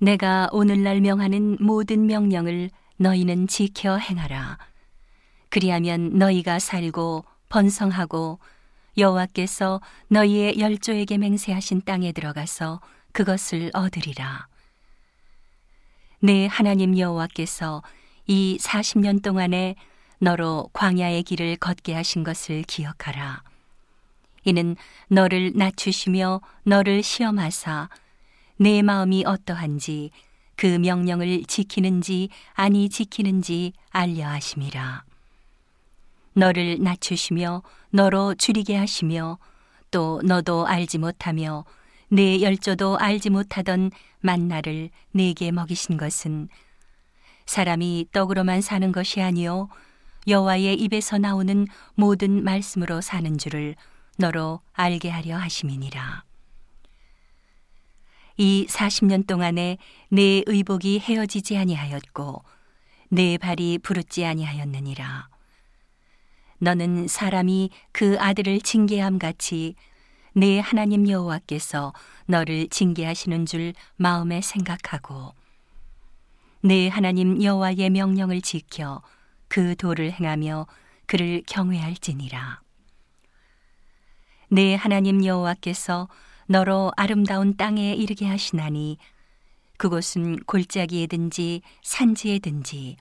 내가 오늘날 명하는 모든 명령을 너희는 지켜 행하라. 그리하면 너희가 살고 번성하고 여호와께서 너희의 열조에게 맹세하신 땅에 들어가서 그것을 얻으리라. 내 하나님 여호와께서 이 40년 동안에 너로 광야의 길을 걷게 하신 것을 기억하라. 이는 너를 낮추시며 너를 시험하사 내 마음이 어떠한지 그 명령을 지키는지 아니 지키는지 알려 하심이라. 너를 낮추시며 너로 줄이게 하시며 또 너도 알지 못하며 내 열조도 알지 못하던 만나를 내게 먹이신 것은 사람이 떡으로만 사는 것이 아니요 여호와의 입에서 나오는 모든 말씀으로 사는 줄을 너로 알게 하려 하심이니라. 이 40년 동안에 내 의복이 헤어지지 아니하였고 내 발이 부르지 아니하였느니라. 너는 사람이 그 아들을 징계함 같이 내 하나님 여호와께서 너를 징계하시는 줄 마음에 생각하고 내 하나님 여호와의 명령을 지켜 그 도를 행하며 그를 경외할지니라. 내 하나님 여호와께서 너로 아름다운 땅에 이르게 하시나니 그곳은 골짜기에든지 산지에든지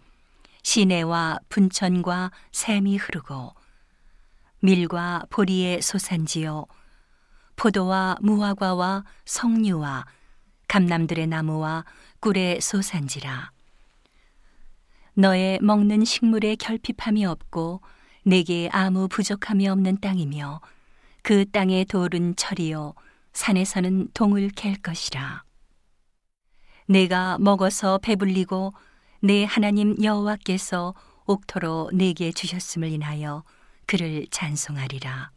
시내와 분천과 샘이 흐르고 밀과 보리의 소산지요 포도와 무화과와 석류와 감남들의 나무와 꿀의 소산지라. 너의 먹는 식물에 결핍함이 없고 내게 아무 부족함이 없는 땅이며 그 땅의 돌은 철이요 산에서는 동을 캘 것이라 내가 먹어서 배불리고 내 하나님 여호와께서 옥토로 내게 주셨음을 인하여 그를 찬송하리라.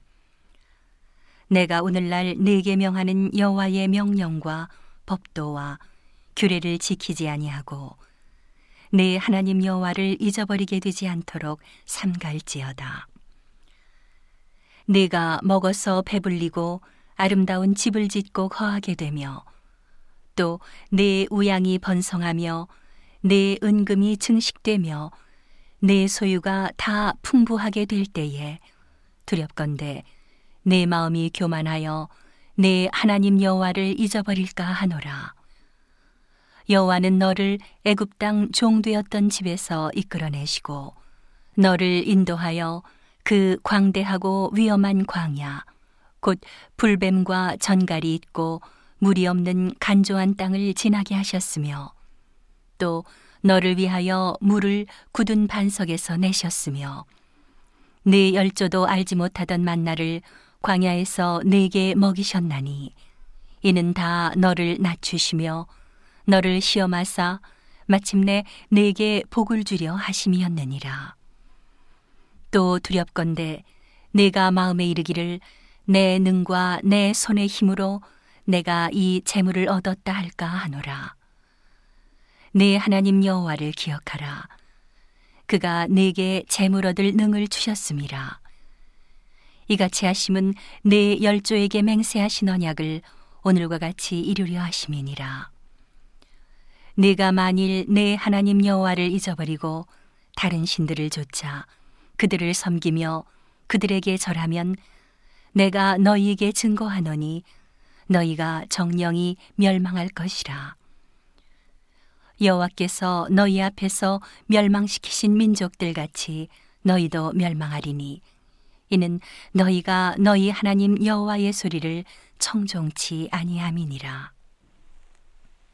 내가 오늘날 내게 명하는 여호와의 명령과 법도와 규례를 지키지 아니하고 내 하나님 여호와를 잊어버리게 되지 않도록 삼갈지어다. 내가 먹어서 배불리고 아름다운 집을 짓고 거하게 되며 또 내 우양이 번성하며 내 은금이 증식되며 내 소유가 다 풍부하게 될 때에 두렵건대 내 마음이 교만하여 내 하나님 여호와를 잊어버릴까 하노라. 여호와는 너를 애굽 땅 종되었던 집에서 이끌어내시고 너를 인도하여 그 광대하고 위험한 광야 곧 불뱀과 전갈이 있고 물이 없는 간조한 땅을 지나게 하셨으며 또 너를 위하여 물을 굳은 반석에서 내셨으며 네 열조도 알지 못하던 만나를 광야에서 내게 먹이셨나니 이는 다 너를 낮추시며 너를 시험하사 마침내 내게 복을 주려 하심이었느니라. 또 두렵건대 내가 마음에 이르기를 내 능과 내 손의 힘으로 내가 이 재물을 얻었다 할까 하노라 내 하나님 여호와를 기억하라. 그가 내게 재물 얻을 능을 주셨음이라. 이같이 하심은 내 열조에게 맹세하신 언약을 오늘과 같이 이루려 하심이니라. 내가 만일 내 하나님 여호와를 잊어버리고 다른 신들을 좇아 그들을 섬기며 그들에게 절하면 내가 너희에게 증거하노니 너희가 정령이 멸망할 것이라. 여호와께서 너희 앞에서 멸망시키신 민족들 같이 너희도 멸망하리니 이는 너희가 너희 하나님 여호와의 소리를 청종치 아니함이니라.